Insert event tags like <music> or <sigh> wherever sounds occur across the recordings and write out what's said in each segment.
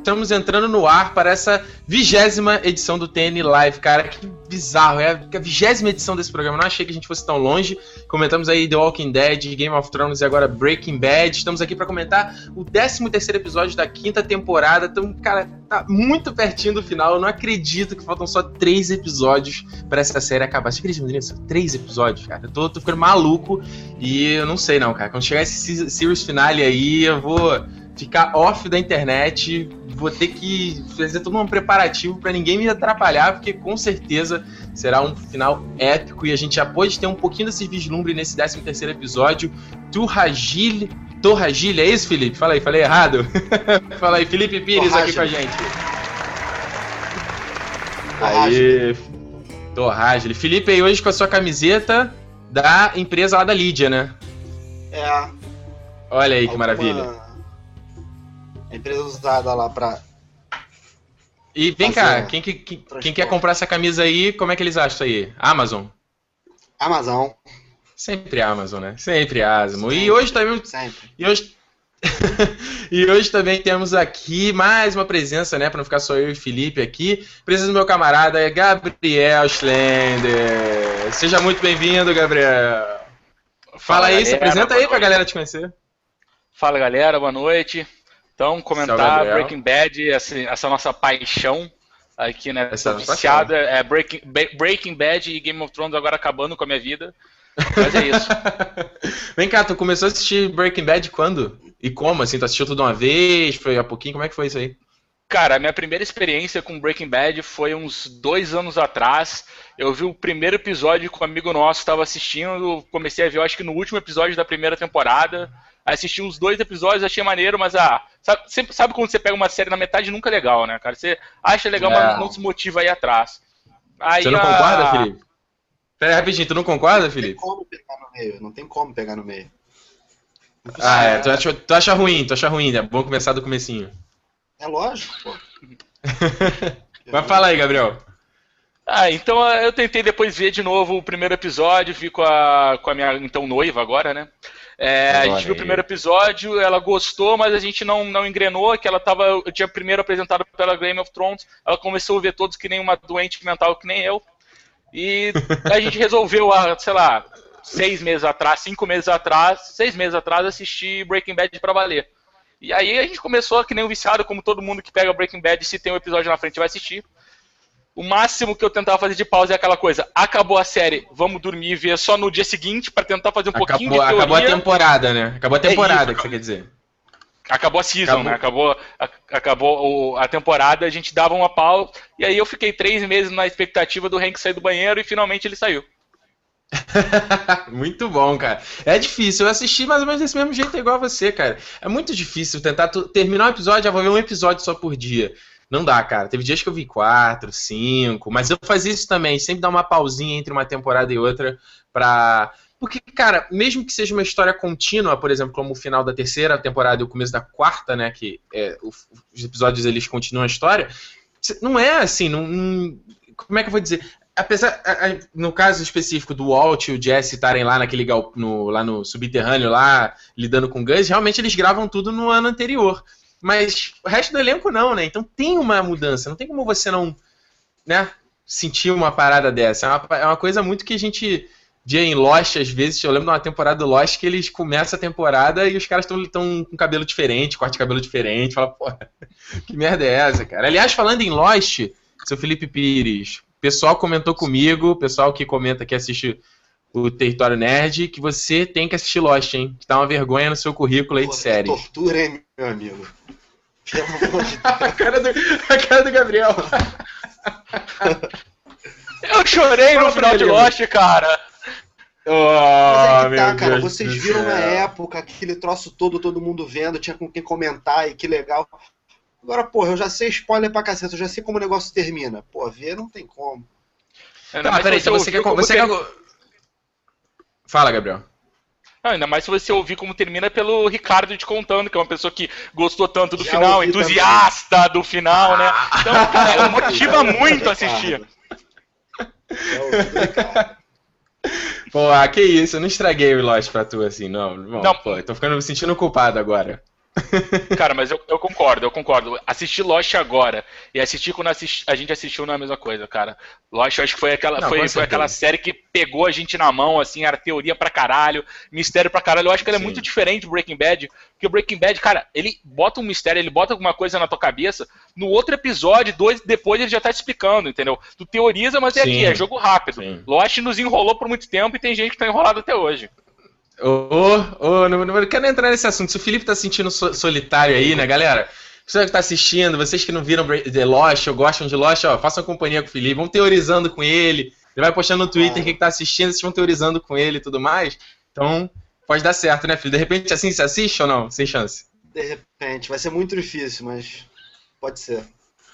estamos entrando no ar para essa vigésima edição do TN Live, cara. Que bizarro, é a vigésima edição desse programa. Não achei que a gente fosse tão longe. Comentamos aí The Walking Dead, Game of Thrones e agora Breaking Bad. Estamos aqui para comentar o 13 terceiro episódio da quinta temporada. Então, cara, tá muito pertinho do final. Eu não acredito que faltam só três episódios para essa série acabar. Você acredita nisso? Três episódios, cara. Eu tô, tô ficando maluco e eu não sei não, cara. Quando chegar esse series finale aí, eu vou ficar off da internet, vou ter que fazer todo um preparativo para ninguém me atrapalhar, porque com certeza será um final épico e a gente já pode ter um pouquinho desse vislumbre nesse 13 terceiro episódio. Turragil, Torragil, é isso, Felipe? Fala aí, falei errado? <laughs> Fala aí, Felipe Pires aqui com a gente. Aí, Torragil. Felipe aí hoje com a sua camiseta da empresa lá da Lídia, né? É. Olha aí que maravilha. A empresa usada lá pra. E vem cá, quem, que, quem, quem, quer comprar essa camisa aí, como é que eles acham isso aí? Amazon? Amazon. Sempre Amazon, né? Sempre Amazon. E hoje também. Sempre. E hoje. <laughs> e hoje também temos aqui mais uma presença, né? Para não ficar só eu e Felipe aqui. Presença do meu camarada Gabriel Schlender. Seja muito bem-vindo, Gabriel. Fala, Fala aí, galera, se apresenta aí para a galera te conhecer. Fala galera, boa noite. Então, comentar Breaking Bad, essa, essa nossa paixão aqui, né? Essa viciada, é Breaking, Breaking Bad e Game of Thrones agora acabando com a minha vida. Mas é isso. <laughs> Vem cá, tu começou a assistir Breaking Bad quando? E como? Assim, tu assistiu tudo uma vez? Foi a pouquinho? Como é que foi isso aí? Cara, a minha primeira experiência com Breaking Bad foi uns dois anos atrás. Eu vi o primeiro episódio com um amigo nosso estava assistindo. Comecei a ver, eu acho que no último episódio da primeira temporada assisti uns dois episódios, achei maneiro, mas ah, sabe, sempre, sabe quando você pega uma série na metade nunca é legal, né, cara? Você acha legal, é. mas não se motiva aí atrás. Aí, você não concorda, Felipe? Pera rapidinho, tu não concorda, Felipe? Não tem como pegar no meio, não tem como pegar no meio. Ah, é, tu acha, tu acha ruim, tu acha ruim, é bom começar do comecinho. É lógico, pô. <laughs> Mas fala aí, Gabriel. Ah, então eu tentei depois ver de novo o primeiro episódio, vi com a, com a minha então noiva agora, né? É, a gente viu o primeiro episódio, ela gostou, mas a gente não, não engrenou, que ela tava. Eu tinha primeiro apresentado pela Game of Thrones, ela começou a ver todos que nem uma doente mental que nem eu. E a gente <laughs> resolveu, sei lá, seis meses atrás, cinco meses atrás, seis meses atrás, assistir Breaking Bad pra valer. E aí a gente começou, que nem um viciado, como todo mundo que pega Breaking Bad, se tem um episódio na frente vai assistir. O máximo que eu tentava fazer de pausa é aquela coisa: acabou a série, vamos dormir e ver só no dia seguinte para tentar fazer um acabou, pouquinho de teoria. Acabou a temporada, né? Acabou a temporada, é isso, que você quer dizer. Acabou a season, acabou. né? Acabou, a, acabou a temporada, a gente dava uma pausa. E aí eu fiquei três meses na expectativa do Hank sair do banheiro e finalmente ele saiu. <laughs> muito bom, cara. É difícil. Eu assisti mais ou menos desse mesmo jeito, igual a você, cara. É muito difícil tentar terminar um episódio, já vou ver um episódio só por dia. Não dá, cara. Teve dias que eu vi quatro, cinco, mas eu fazia isso também, sempre dar uma pausinha entre uma temporada e outra pra. Porque, cara, mesmo que seja uma história contínua, por exemplo, como o final da terceira temporada e o começo da quarta, né, que é, os episódios eles continuam a história, não é assim, não, como é que eu vou dizer? apesar, no caso específico do Walt e o Jesse estarem lá naquele no, lá no subterrâneo, lá lidando com Gus, realmente eles gravam tudo no ano anterior. Mas o resto do elenco não, né? Então tem uma mudança. Não tem como você não, né? Sentir uma parada dessa. É uma, é uma coisa muito que a gente via em Lost, às vezes. Eu lembro de uma temporada do Lost que eles começam a temporada e os caras estão com cabelo diferente, corte de cabelo diferente. Fala, pô, <laughs> que merda é essa, cara? Aliás, falando em Lost, seu Felipe Pires, o pessoal comentou comigo, o pessoal que comenta que assiste o Território Nerd, que você tem que assistir Lost, hein? Que tá uma vergonha no seu currículo aí Pô, de série. Tortura, hein, meu amigo? <laughs> a, cara do, a cara do Gabriel. Eu chorei no final de Lost, cara. Oh, Mas é que tá, cara, Deus vocês viram na época aquele troço todo, todo mundo vendo, tinha com quem comentar e que legal. Agora, porra, eu já sei spoiler pra cacete, eu já sei como o negócio termina. Pô, ver não tem como. Não, tá, peraí, então você quer. Você quer... Fala, Gabriel. Não, ainda mais se você ouvir como termina pelo Ricardo te contando, que é uma pessoa que gostou tanto do Já final, entusiasta também. do final, né? Então, cara, motiva <laughs> muito assistir. Pô, ah, que isso, eu não estraguei o Lost pra tu assim, não. Bom, não. Pô, tô ficando me sentindo culpado agora. <laughs> Cara, mas eu, eu, concordo, eu concordo. Assistir Lost agora e assistir quando assisti, a gente assistiu não é a mesma coisa, cara. Lost, eu acho que foi aquela, não, foi, foi aquela série que pegou a gente na mão, assim, era teoria pra caralho, mistério pra caralho. Eu acho que ela é muito diferente do Breaking Bad, porque o Breaking Bad, cara, ele bota um mistério, ele bota alguma coisa na tua cabeça, no outro episódio, dois depois, ele já tá te explicando, entendeu? Tu teoriza, mas é Sim. aqui, é jogo rápido. Sim. Lost nos enrolou por muito tempo e tem gente que tá enrolado até hoje. Ô, oh, oh, não, não, quero entrar nesse assunto. Se o Felipe tá sentindo solitário aí, né, galera? Você que tá assistindo, vocês que não viram The Lost ou gostam de Lost, ó, façam companhia com o Felipe, vão teorizando com ele. Ele vai postando no Twitter é. quem que tá assistindo, vocês vão teorizando com ele e tudo mais. Então, pode dar certo, né, filho? De repente, assim, você assiste ou não? Sem chance. De repente, vai ser muito difícil, mas pode ser.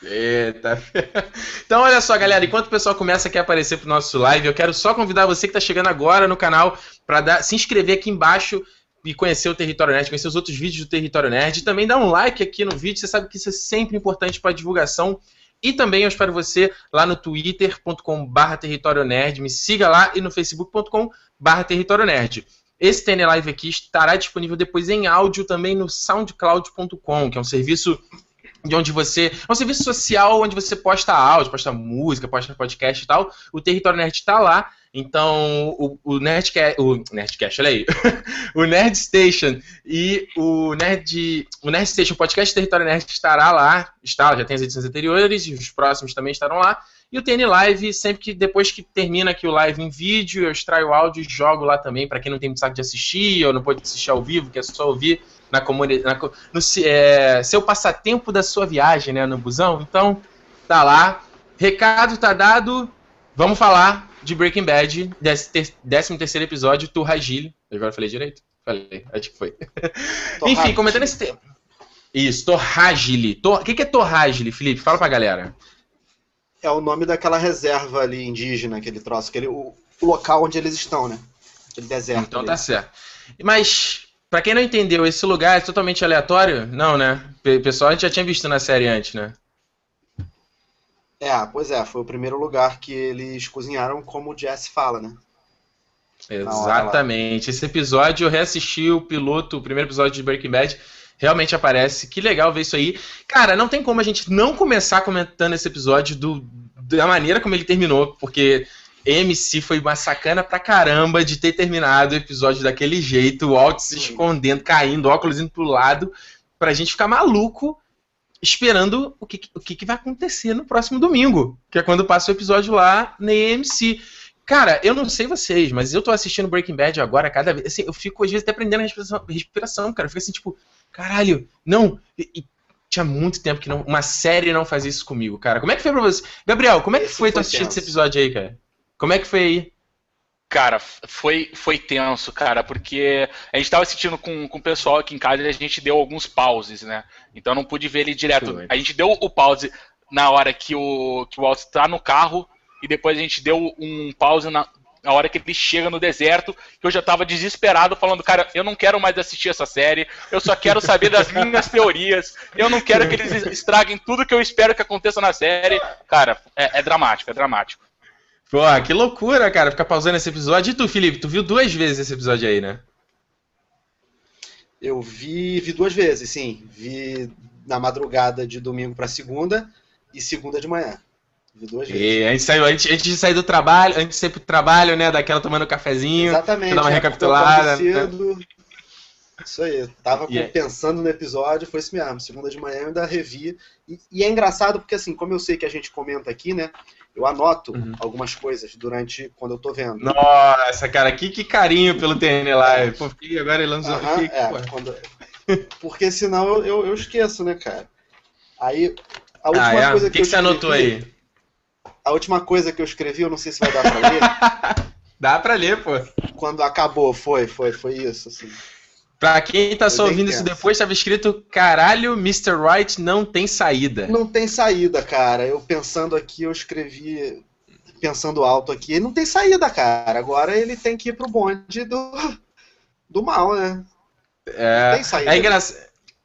Eita. <laughs> Então, olha só, galera, enquanto o pessoal começa aqui a aparecer pro nosso live, eu quero só convidar você que está chegando agora no canal para se inscrever aqui embaixo e conhecer o Território Nerd, conhecer os outros vídeos do Território Nerd. E também dar um like aqui no vídeo, você sabe que isso é sempre importante para divulgação. E também eu espero você lá no twitter.com.br Território Nerd, me siga lá e no facebook.com.br Território Nerd. Esse TN Live aqui estará disponível depois em áudio também no soundcloud.com, que é um serviço de onde você. É um serviço social onde você posta áudio, posta música, posta podcast e tal. O Território Nerd está lá. Então, o, o Nerdcast. O Nerdcast, olha aí. <laughs> o Nerd Station e o Nerd. O Nerd Station, o podcast Território Nerd estará lá. Está, já tem as edições anteriores e os próximos também estarão lá. E o TN Live, sempre que depois que termina aqui o live em vídeo, eu extraio o áudio e jogo lá também, para quem não tem muito saco de assistir, ou não pode assistir ao vivo, que é só ouvir na comunidade, no é, seu passatempo da sua viagem, né, no busão. Então, tá lá. Recado tá dado. Vamos falar de Breaking Bad, 13 terceiro episódio, Torragile. Agora falei direito? Falei, acho que foi. <laughs> Enfim, comentando esse tema. Isso, Torragile. O que, que é Torragile, Felipe? Fala pra galera. É o nome daquela reserva ali indígena, aquele troço, aquele, o, o local onde eles estão, né? Aquele deserto. Então ali. tá certo. Mas Pra quem não entendeu, esse lugar é totalmente aleatório? Não, né? Pessoal a gente já tinha visto na série antes, né? É, pois é, foi o primeiro lugar que eles cozinharam como o Jesse fala, né? Exatamente. Esse episódio, eu reassisti o piloto, o primeiro episódio de Breaking Bad, realmente aparece. Que legal ver isso aí. Cara, não tem como a gente não começar comentando esse episódio do, da maneira como ele terminou, porque MC foi uma sacana pra caramba de ter terminado o episódio daquele jeito, o Walt se escondendo, caindo, óculos indo pro lado, pra gente ficar maluco esperando o que, o que, vai acontecer no próximo domingo, que é quando passa o episódio lá na AMC. Cara, eu não sei vocês, mas eu tô assistindo Breaking Bad agora, cada vez. Assim, eu fico, às vezes, até aprendendo a respiração, respiração cara. Eu fico assim, tipo, caralho, não. E, e, tinha muito tempo que não, uma série não fazia isso comigo, cara. Como é que foi pra você? Gabriel, como é que foi tu assistir esse episódio aí, cara? Como é que foi aí? Cara, foi, foi tenso, cara, porque a gente tava assistindo com, com o pessoal aqui em casa e a gente deu alguns pauses, né? Então não pude ver ele direto. A gente deu o pause na hora que o, que o Walt tá no carro e depois a gente deu um pause na, na hora que ele chega no deserto, que eu já tava desesperado, falando, cara, eu não quero mais assistir essa série, eu só quero saber das minhas teorias, eu não quero que eles estraguem tudo que eu espero que aconteça na série. Cara, é, é dramático, é dramático. Pô, que loucura, cara, ficar pausando esse episódio. E tu, Felipe, tu viu duas vezes esse episódio aí, né? Eu vi, vi duas vezes, sim. Vi na madrugada de domingo para segunda e segunda de manhã. Vi duas vezes. E a gente saiu, antes, antes de sair do trabalho, antes de sair pro trabalho, né? Daquela tomando um cafezinho. Exatamente. Dar uma é, recapitulada. Né? Isso aí, tava yeah. pensando no episódio, foi isso mesmo. Segunda de manhã eu ainda revi. E, e, é engraçado porque, assim, como eu sei que a gente comenta aqui, né? Eu anoto uhum. algumas coisas durante quando eu tô vendo. Nossa, cara, que, que carinho pelo TN Live. Pô, agora ele lançou uhum, aqui. É, quando... Porque senão eu, eu, eu, esqueço, né, cara? Aí, a última ah, é? coisa que, que, que você anotou aí? A última coisa que eu escrevi, eu não sei se vai dar pra ler. <laughs> Dá pra ler, pô. Quando acabou, foi, foi, foi isso, assim. Pra quem tá só ouvindo isso depois, tava escrito: caralho, Mr. Right não tem saída. Não tem saída, cara. Eu pensando aqui, eu escrevi, pensando alto aqui, não tem saída, cara. Agora ele tem que ir pro bonde do, do mal, né? É, é, engra...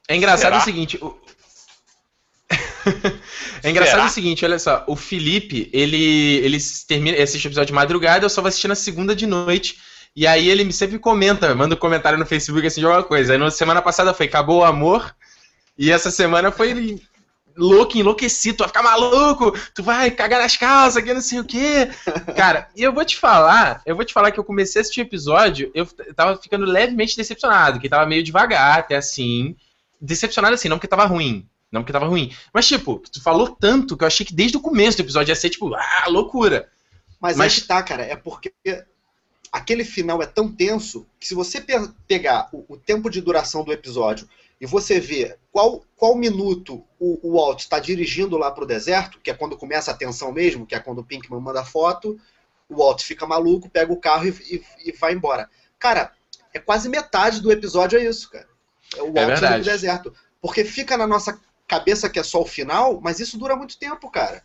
é engraçado Será? o seguinte. O... <laughs> é engraçado Será? o seguinte, olha só. O Felipe, ele, ele termina, assiste o episódio de madrugada, eu só vou assistir na segunda de noite. E aí ele sempre comenta, manda um comentário no Facebook assim de alguma coisa. Aí na semana passada foi Acabou o Amor. E essa semana foi louco, enlouquecido, tu vai ficar maluco, tu vai cagar nas calças, que não sei o quê. <laughs> Cara, e eu vou te falar, eu vou te falar que eu comecei a assistir o episódio, eu tava ficando levemente decepcionado, que tava meio devagar, até assim. Decepcionado assim, não porque tava ruim. Não porque tava ruim. Mas, tipo, tu falou tanto que eu achei que desde o começo do episódio ia ser, tipo, ah, loucura. Mas, Mas... aí tá, cara, é porque aquele final é tão tenso que se você pe pegar o, o, tempo de duração do episódio e você ver qual, qual minuto o, o Walt está dirigindo lá pro deserto, que é quando começa a tensão mesmo, que é quando o Pinkman manda a foto, o Walt fica maluco, pega o carro e, e, e vai embora. Cara, é quase metade do episódio é isso, cara. É o Walt é no deserto. Porque fica na nossa cabeça que é só o final, mas isso dura muito tempo, cara.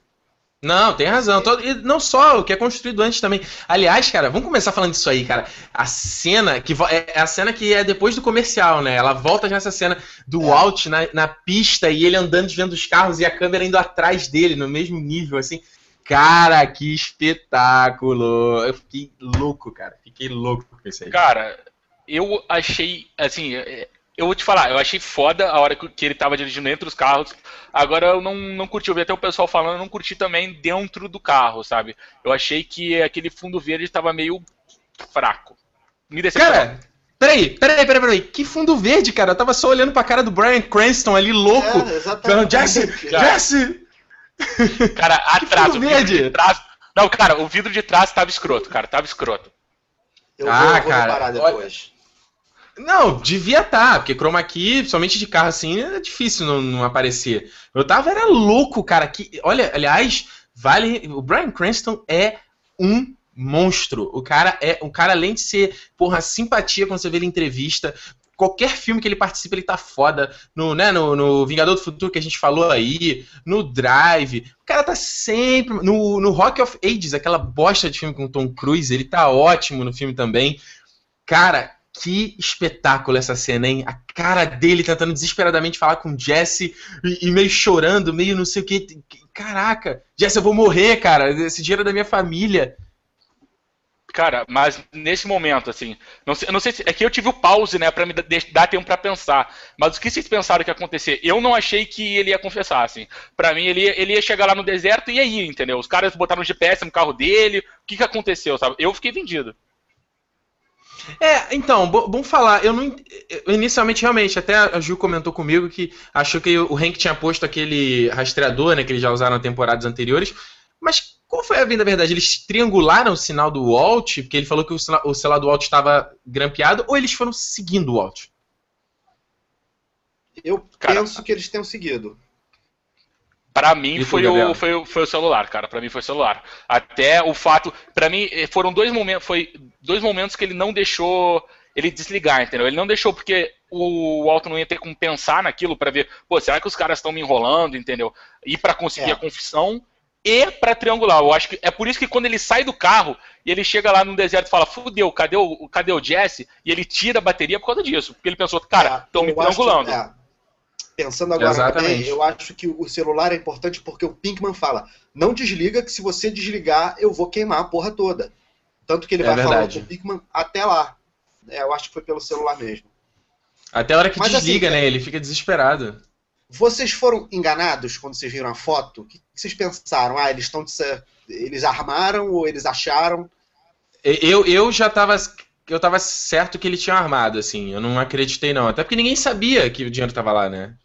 Não, tem razão. E não só o que é construído antes também. Aliás, cara, vamos começar falando disso aí, cara. A cena que é, é a cena que é depois do comercial, né? Ela volta nessa cena do é. Walt na, na pista e ele andando vendo os carros e a câmera indo atrás dele, no mesmo nível, assim. Cara, que espetáculo! Eu fiquei louco, cara. Fiquei louco com isso aí. Cara, eu achei, assim, é, eu vou te falar, eu achei foda a hora que ele tava dirigindo entre os carros. Agora eu não, não curti, eu vi até o pessoal falando, eu não curti também dentro do carro, sabe? Eu achei que aquele fundo verde tava meio fraco. Me decepcionou. Cara, peraí, peraí, peraí, peraí. Que fundo verde, cara? Eu tava só olhando pra cara do Brian Cranston ali, louco. É, exatamente. Jesse, <laughs> Jesse! Cara, atrás, <laughs> o vidro verde? de trás... Não, cara, o vidro de trás tava escroto, cara, tava escroto. Eu ah, vou, cara, vou depois. Não, devia estar, tá, porque chroma key, somente de carro assim, é difícil não, não, aparecer. Eu tava, era louco, cara. Que, olha, aliás, vale. O Brian Cranston é um monstro. O cara é. O cara, além de ser, porra, simpatia quando você vê ele em entrevista. Qualquer filme que ele participa, ele tá foda. No, né, no, no Vingador do Futuro que a gente falou aí, no Drive. O cara tá sempre. No, no Rock of Ages, aquela bosta de filme com Tom Cruise, ele tá ótimo no filme também. Cara, que espetáculo essa cena, hein? A cara dele tentando desesperadamente falar com Jesse e, meio chorando, meio não sei o que. Caraca, Jesse, eu vou morrer, cara. Esse dinheiro é da minha família. Cara, mas nesse momento, assim, não sei, não sei se. É que eu tive o pause, né, pra me dar tempo para pensar. Mas o que vocês pensaram que ia acontecer? Eu não achei que ele ia confessar, assim. Pra mim, ele, ele ia chegar lá no deserto e aí, entendeu? Os caras botaram o GPS no carro dele. O que, que aconteceu, sabe? Eu fiquei vendido. É, então, bom falar. Eu não. Inicialmente, realmente, até a Ju comentou comigo que achou que o Hank tinha posto aquele rastreador, né, que eles já usaram em temporadas anteriores. Mas qual foi a vinda verdade? Eles triangularam o sinal do Walt, porque ele falou que o sinal, o celular do Walt estava grampeado, ou eles foram seguindo o Walt? Eu Cara, penso que eles tenham seguido. Para mim foi o, foi, foi o celular, cara. Para mim foi o celular. Até o fato, para mim eh, foram dois momentos, foi dois momentos que ele não deixou ele desligar, entendeu? Ele não deixou porque o Alto não ia ter como pensar naquilo para ver, pô, será que os caras estão me enrolando, entendeu? E para conseguir é. a confissão e para triangular. Eu acho que é por isso que quando ele sai do carro e ele chega lá no deserto e fala, fudeu, cadê o, cadê o Jesse? E ele tira a bateria por causa disso. Porque ele pensou, cara, estão é, me triangulando. Que, é pensando agora bem, eu acho que o celular é importante porque o Pinkman fala: não desliga, que se você desligar, eu vou queimar a porra toda. Tanto que ele é vai verdade. falando com o Pinkman até lá. É, eu acho que foi pelo celular mesmo. Até a hora que Mas, assim, desliga, assim, né? Ele fica desesperado. Vocês foram enganados quando vocês viram a foto? O que vocês pensaram? Ah, eles estão. Eles armaram ou eles acharam? Eu, eu já tava. Eu tava certo que ele tinha armado, assim. Eu não acreditei, não. Até porque ninguém sabia que o dinheiro tava lá, né?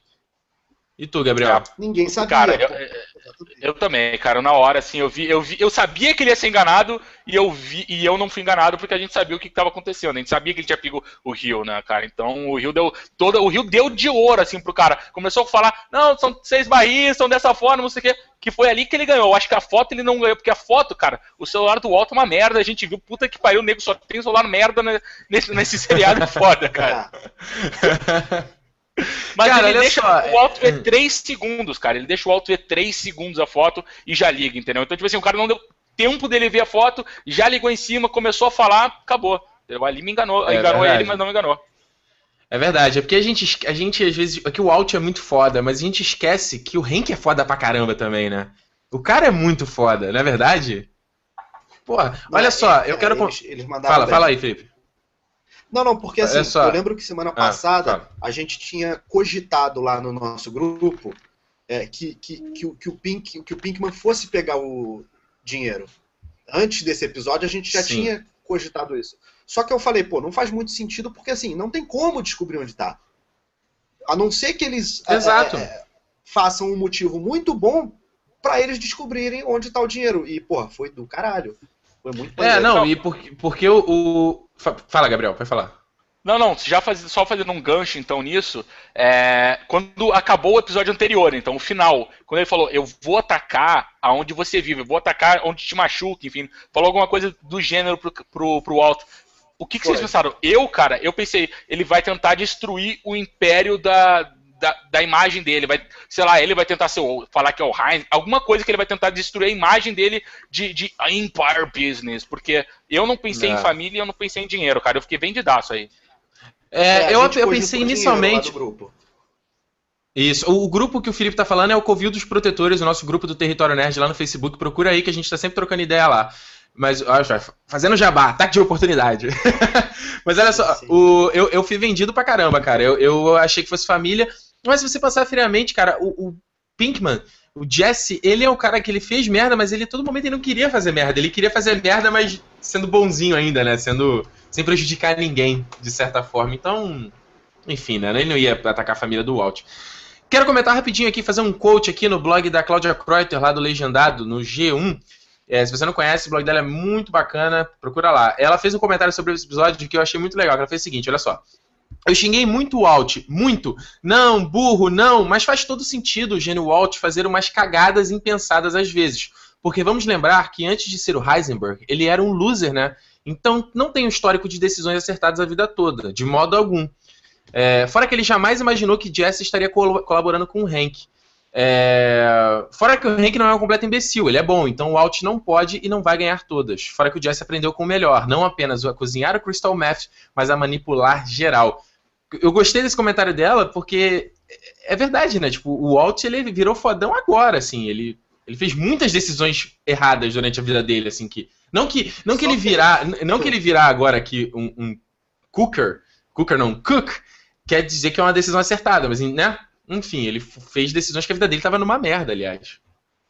E tu, Gabriel? Ninguém sabia. Cara, eu, eu, também, cara. Na hora, assim, eu vi, eu vi, eu sabia que ele ia ser enganado e eu vi e eu não fui enganado porque a gente sabia o que estava acontecendo. A gente sabia que ele tinha pego o Rio, né, cara? Então o Rio deu toda, o Rio deu de ouro assim pro cara. Começou a falar, não, são seis barris, são dessa forma, não sei o quê. Que foi ali que ele ganhou. Eu acho que a foto ele não ganhou, porque a foto, cara, o celular do Walter é uma merda. A gente viu, puta que pariu, o nego só tem celular merda nesse, nesse seriado <laughs> foda, cara. <laughs> Mas cara, ele deixa só, o alto ver 3 é- segundos, cara. Ele deixa o alto ver 3 segundos a foto e já liga, entendeu? Então, tipo assim, o cara não deu tempo dele ver a foto, já ligou em cima, começou a falar, acabou. Ali me enganou, é, enganou verdade. ele, mas não me enganou. É verdade, é porque a gente, a gente às vezes. Aqui o Alt é muito foda, mas a gente esquece que o Hank é foda pra caramba também, né? O cara é muito foda, não é verdade? Porra, olha só, eu quero. Eles, eles fala, fala aí, Felipe. Não, não, porque assim, eu lembro que semana ah, passada ah, a gente tinha cogitado lá no nosso grupo é, que, que, que, que, o Pink, que o Pinkman fosse pegar o dinheiro. Antes desse episódio a gente já Sim. tinha cogitado isso. Só que eu falei, pô, não faz muito sentido porque assim, não tem como descobrir onde tá. A não ser que eles é, Exato. É, é, façam um motivo muito bom para eles descobrirem onde tá o dinheiro. E, porra, foi do caralho. Foi muito É, não, e porque, porque o, o, Fala, Gabriel, pode falar. Não, não, já faz, só fazendo um gancho então nisso, é, quando acabou o episódio anterior, então o final, quando ele falou, eu vou atacar aonde você vive, eu vou atacar onde te machuca, enfim, falou alguma coisa do gênero pro, pro, pro alto. O que, que vocês pensaram? Eu, cara, eu pensei, ele vai tentar destruir o império da, da, da, imagem dele, vai, sei lá, ele vai tentar ser, falar que é o Heinz, alguma coisa que ele vai tentar destruir a imagem dele de, de Empire Business, porque eu não pensei não. em família e eu não pensei em dinheiro, cara, eu fiquei vendidaço aí. É, é eu, eu pensei inicialmente. Isso. O, o, grupo que o Felipe tá falando é o Covil dos Protetores, o nosso grupo do Território Nerd lá no Facebook. Procura aí que a gente tá sempre trocando ideia lá. Mas, olha fazendo jabá, ataque de oportunidade. <laughs> Mas olha só, o, eu, eu fui vendido pra caramba, cara. Eu, eu achei que fosse família. Mas se você passar friamente, cara, o, o Pinkman, o Jesse, ele é o cara que ele fez merda, mas ele todo momento ele não queria fazer merda. Ele queria fazer merda, mas sendo bonzinho ainda, né? Sendo. sem prejudicar ninguém, de certa forma. Então. Enfim, né? Ele não ia atacar a família do Walt. Quero comentar rapidinho aqui, fazer um quote aqui no blog da Claudia Kreuter, lá do Legendado, no G1. É, se você não conhece, o blog dela é muito bacana, procura lá. Ela fez um comentário sobre esse episódio que eu achei muito legal. Ela fez o seguinte: olha só. Eu xinguei muito o Walt, muito. Não, burro, não, mas faz todo sentido o gênio Walt fazer umas cagadas impensadas às vezes. Porque vamos lembrar que antes de ser o Heisenberg, ele era um loser, né? Então não tem um histórico de decisões acertadas a vida toda, de modo algum. É, fora que ele jamais imaginou que Jesse estaria col colaborando com o Hank. É, fora que o Hank não é um completo imbecil, ele é bom, então o Walt não pode e não vai ganhar todas. Fora que o Jesse aprendeu com o melhor, não apenas a cozinhar o Crystal Meth, mas a manipular geral eu gostei desse comentário dela porque é verdade, né? Tipo, o Walt ele virou fodão agora, assim. Ele, ele fez muitas decisões erradas durante a vida dele, assim que não que não que ele virar não que ele virar agora aqui um, um cooker, cooker não cook, quer dizer que é uma decisão acertada, mas né? Enfim, ele fez decisões que a vida dele tava numa merda, aliás.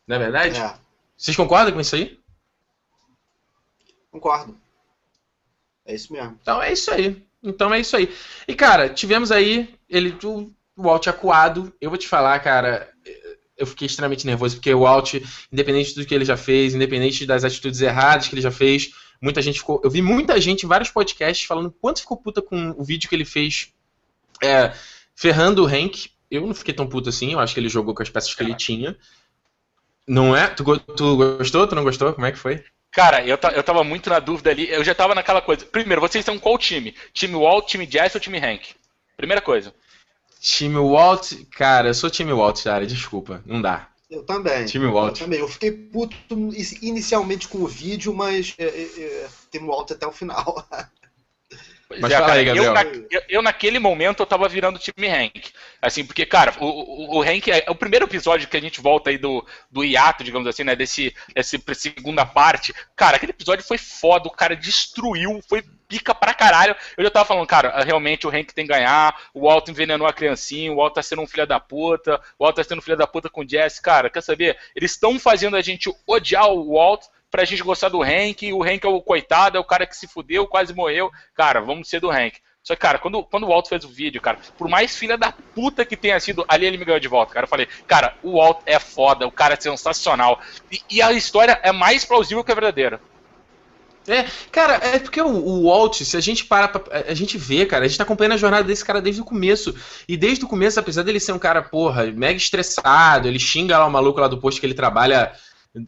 Não é verdade? É. Vocês concordam com isso aí? Concordo. É isso mesmo. Então é isso aí. Então é isso aí. E, cara, tivemos aí ele, o Walt acuado. Eu vou te falar, cara, eu fiquei extremamente nervoso, porque o Walt, independente do que ele já fez, independente das atitudes erradas que ele já fez, muita gente ficou. Eu vi muita gente em vários podcasts falando quanto ficou puta com o vídeo que ele fez é, ferrando o Hank. Eu não fiquei tão puto assim, eu acho que ele jogou com as peças que ele tinha. Não é? Tu, tu gostou? Tu não gostou? Como é que foi? Cara, eu, eu tava muito na dúvida ali. Eu já tava naquela coisa. Primeiro, vocês são qual time? Time Walt, time Jazz ou time Hank? Primeira coisa. Time Walt, cara, eu sou time Walt, cara, desculpa, não dá. Eu também. Time Walt. Eu também. Eu fiquei puto inicialmente com o vídeo, mas é, é, é, time Walt até o final. <laughs> Mas é, cara, aí, eu, na, eu, eu, naquele momento eu tava virando time Hank. Assim, porque, cara, o, o, o Hank é, é o primeiro episódio que a gente volta aí do, do hiato, digamos assim, né? Desse, desse segunda parte. Cara, aquele episódio foi foda, o cara destruiu, foi pica pra caralho. Eu já tava falando, cara, realmente o Hank tem que ganhar, o Walt envenenou a criancinha, o Walt tá sendo um filho da puta, o Walt tá sendo um filho da puta com o Jess. Cara, quer saber? Eles estão fazendo a gente odiar o Walt pra gente gostar do Hank. O Hank é o coitado, é o cara que se fudeu, quase morreu. Cara, vamos ser do Hank. Só que, cara, quando, quando o Walt fez o vídeo, cara, por mais filha da puta que tenha sido, ali ele me ganhou de volta, cara. Eu falei, cara, o Walt é foda, o cara é sensacional. E, e a história é mais plausível que a verdadeira. É, cara, é porque o, o, Walt, se a gente para pra, a gente vê, cara, a gente tá acompanhando a jornada desse cara desde o começo. E desde o começo, apesar dele ser um cara, porra, mega estressado, ele xinga lá o maluco lá do posto que ele trabalha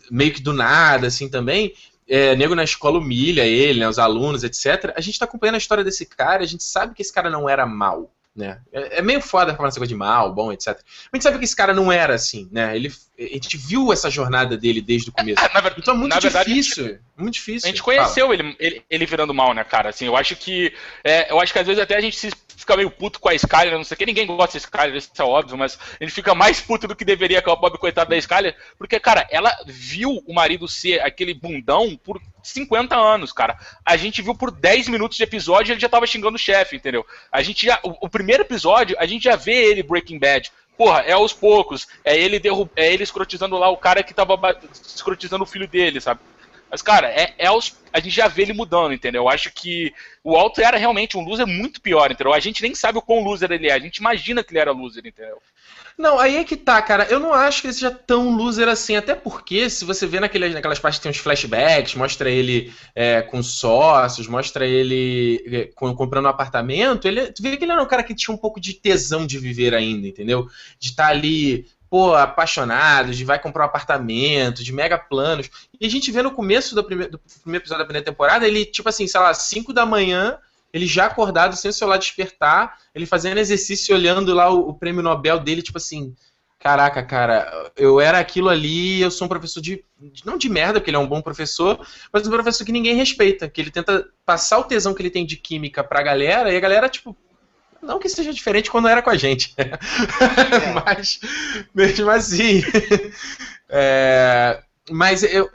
meio que do nada, assim, também. É, nego na escola humilha ele, né, os alunos, etc. A gente tá acompanhando a história desse cara, a gente sabe que esse cara não era mal, né? É, é meio foda falar essa coisa de mal, bom, etc. Mas a gente sabe que esse cara não era assim, né? Ele, a gente viu essa jornada dele desde o começo. É, na, então é muito difícil, verdade, muito difícil. A gente conheceu ele, ele, ele, virando mal, né, cara? Assim, eu acho que é, eu acho que às vezes até a gente se fica meio puto com a Skyler, não sei o que, ninguém gosta da Skyler, isso é óbvio, mas ele fica mais puto do que deveria com a pobre coitada da Skyler, porque, cara, ela viu o marido ser aquele bundão por 50 anos, cara. A gente viu por 10 minutos de episódio e ele já tava xingando o chefe, entendeu? A gente já. O, o, primeiro episódio, a gente já vê ele Breaking Bad. Porra, é aos poucos. É ele derrub... é ele escrotizando lá o cara que tava escrotizando o filho dele, sabe? Mas, cara, é, é aos... a gente já vê ele mudando, entendeu? Eu acho que o Alto era realmente um loser muito pior, entendeu? A gente nem sabe o quão loser ele é, a gente imagina que ele era loser, entendeu? Não, aí é que tá, cara. Eu não acho que ele seja tão loser assim. Até porque, se você vê naquelas, naquelas partes que tem uns flashbacks, mostra ele é, com sócios, mostra ele é, comprando um apartamento, ele, tu vê que ele era um cara que tinha um pouco de tesão de viver ainda, entendeu? De estar tá ali pô, apaixonado, de vai comprar um apartamento, de mega planos. E a gente vê no começo do primeiro, do primeiro episódio da primeira temporada, ele, tipo assim, sei lá, 5 da manhã, ele já acordado, sem o celular despertar, ele fazendo exercício, olhando lá o, o prêmio Nobel dele, tipo assim, caraca, cara, eu era aquilo ali, eu sou um professor de. Não de merda, porque ele é um bom professor, mas um professor que ninguém respeita, que ele tenta passar o tesão que ele tem de química pra galera, e a galera, tipo, não que seja diferente quando era com a gente. <laughs> É. mas, mesmo assim. <laughs> é, mas eu,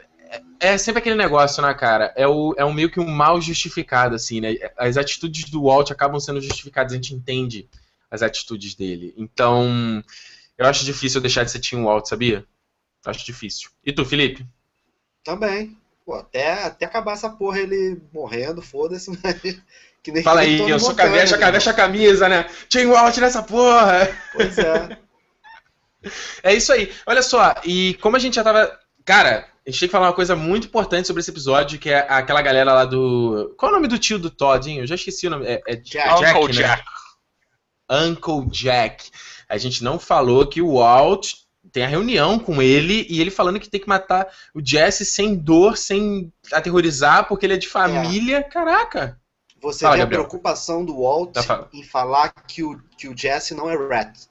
é sempre aquele negócio, né, cara? É, o, é um meio que um mal justificado, assim, né? As atitudes do Walt acabam sendo justificadas, a gente entende as atitudes dele. Então, eu acho difícil deixar de ser Team Walt, sabia? Acho difícil. E tu, Felipe? Também. Pô, até, até acabar essa porra ele morrendo, foda-se, <laughs> mas Fala aí, eu sou cabeça, cabeça a camisa, né? Team Walt nessa porra! Pois é. é isso aí. Olha só, e como a gente já tava. Cara, a gente tem que falar uma coisa muito importante sobre esse episódio, que é aquela galera lá do. Qual é o nome do tio do Todd, hein? Eu já esqueci o nome. É, é Jack, Jack, Uncle né? Jack. Uncle Jack. A gente não falou que o Walt tem a reunião com ele e ele falando que tem que matar o Jesse sem dor, sem aterrorizar, porque ele é de família. É. Caraca! Você Fala, vê Gabriel. a preocupação do Walt tá em falar que o, que o Jesse não é rat.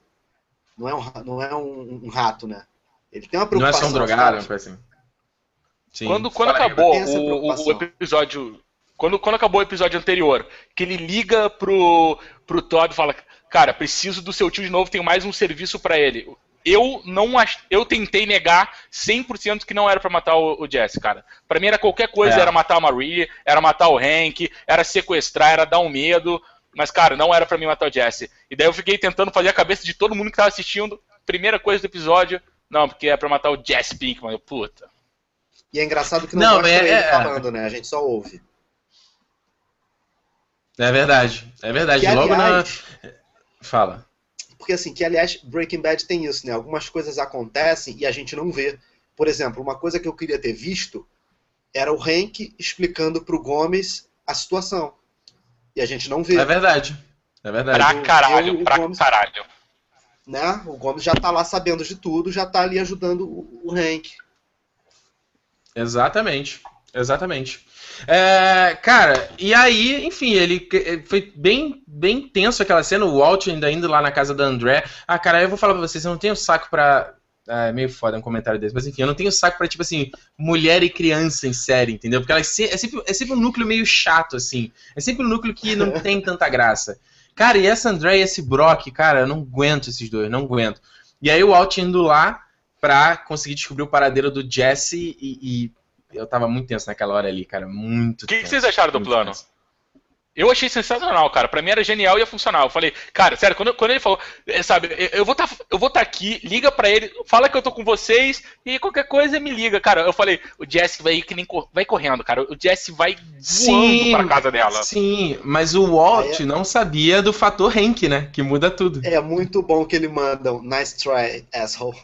Não é um, não é um, um rato, né? Ele tem uma preocupação. Não é só um drogado, assim. Sim. Quando, quando acabou o, o, episódio. Quando, quando acabou o episódio anterior, que ele liga pro, pro Todd e fala: Cara, preciso do seu tio de novo, tenho mais um serviço para ele eu não eu tentei negar 100% que não era para matar o, o Jesse, cara. Para mim era qualquer coisa, é. era matar a Marie, era matar o Hank, era sequestrar, era dar um medo, mas cara, não era para mim matar o Jesse. E daí eu fiquei tentando fazer a cabeça de todo mundo que tava assistindo, primeira coisa do episódio, não, porque é para matar o Jesse Pinkman, eu, puta. E é engraçado que não, não mostra é, ele é, falando, né? A gente só ouve. É verdade, é verdade. Que, Logo aliás, na. Fala. Porque assim, que aliás, Breaking Bad tem isso, né? Algumas coisas acontecem e a gente não vê. Por exemplo, uma coisa que eu queria ter visto era o Hank explicando pro Gomes a situação. E a gente não vê. É verdade. É verdade. Pra caralho, eu, pra Gomes, caralho. Né? O Gomes já tá lá sabendo de tudo, já tá ali ajudando o, o Hank. Exatamente. Exatamente. É, cara, e aí, enfim, ele foi bem, bem tenso aquela cena, o Walt ainda indo lá na casa da André. Ah, cara, eu vou falar pra vocês, eu não tenho saco pra. É meio foda um comentário desse, mas enfim, eu não tenho saco pra, tipo assim, mulher e criança em série, entendeu? Porque ela é, é, sempre, é sempre um núcleo meio chato, assim. É sempre um núcleo que não tem tanta graça. Cara, e essa André e esse Brock, cara, eu não aguento esses dois, não aguento. E aí o Walt indo lá pra conseguir descobrir o paradeiro do Jesse e, e eu tava muito tenso naquela hora ali, cara. Muito O que, que, vocês acharam do plano? Tenso. Eu achei sensacional, cara. Pra mim era genial e ia funcionar. Eu falei, cara, sério, quando, quando ele falou, eh, sabe, eu vou tá, eu vou estar tá aqui, liga pra ele, fala que eu tô com vocês e qualquer coisa me liga, cara. Eu falei, o Jesse vai que nem vai correndo, cara. O Jesse vai voando pra casa dela. Sim, mas o Walt é... não sabia do fator Hank, né? Que muda tudo. É muito bom que ele manda um nice try, asshole.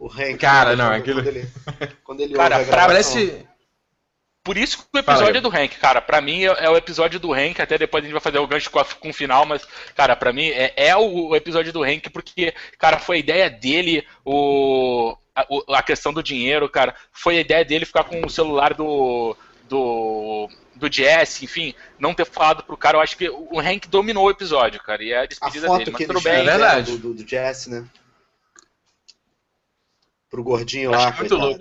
O Hank. Cara, não, aquilo. Quando ele, quando ele cara, parece. Por isso que o episódio Fala, é do Hank, cara. Pra mim é, é, o episódio do Hank, até depois a gente vai fazer o gancho com, com o final, mas, cara, pra mim é, é o, o, episódio do Hank, porque, cara, foi a ideia dele, o, a, a, questão do dinheiro, cara. Foi a ideia dele ficar com o celular do. do. do Jesse, enfim, não ter falado pro cara. Eu acho que o Hank dominou o episódio, cara. E é a despedida a foto dele, mas tudo bem. É verdade. Do, do, do Jesse, né? Pro gordinho lá. Muito louco.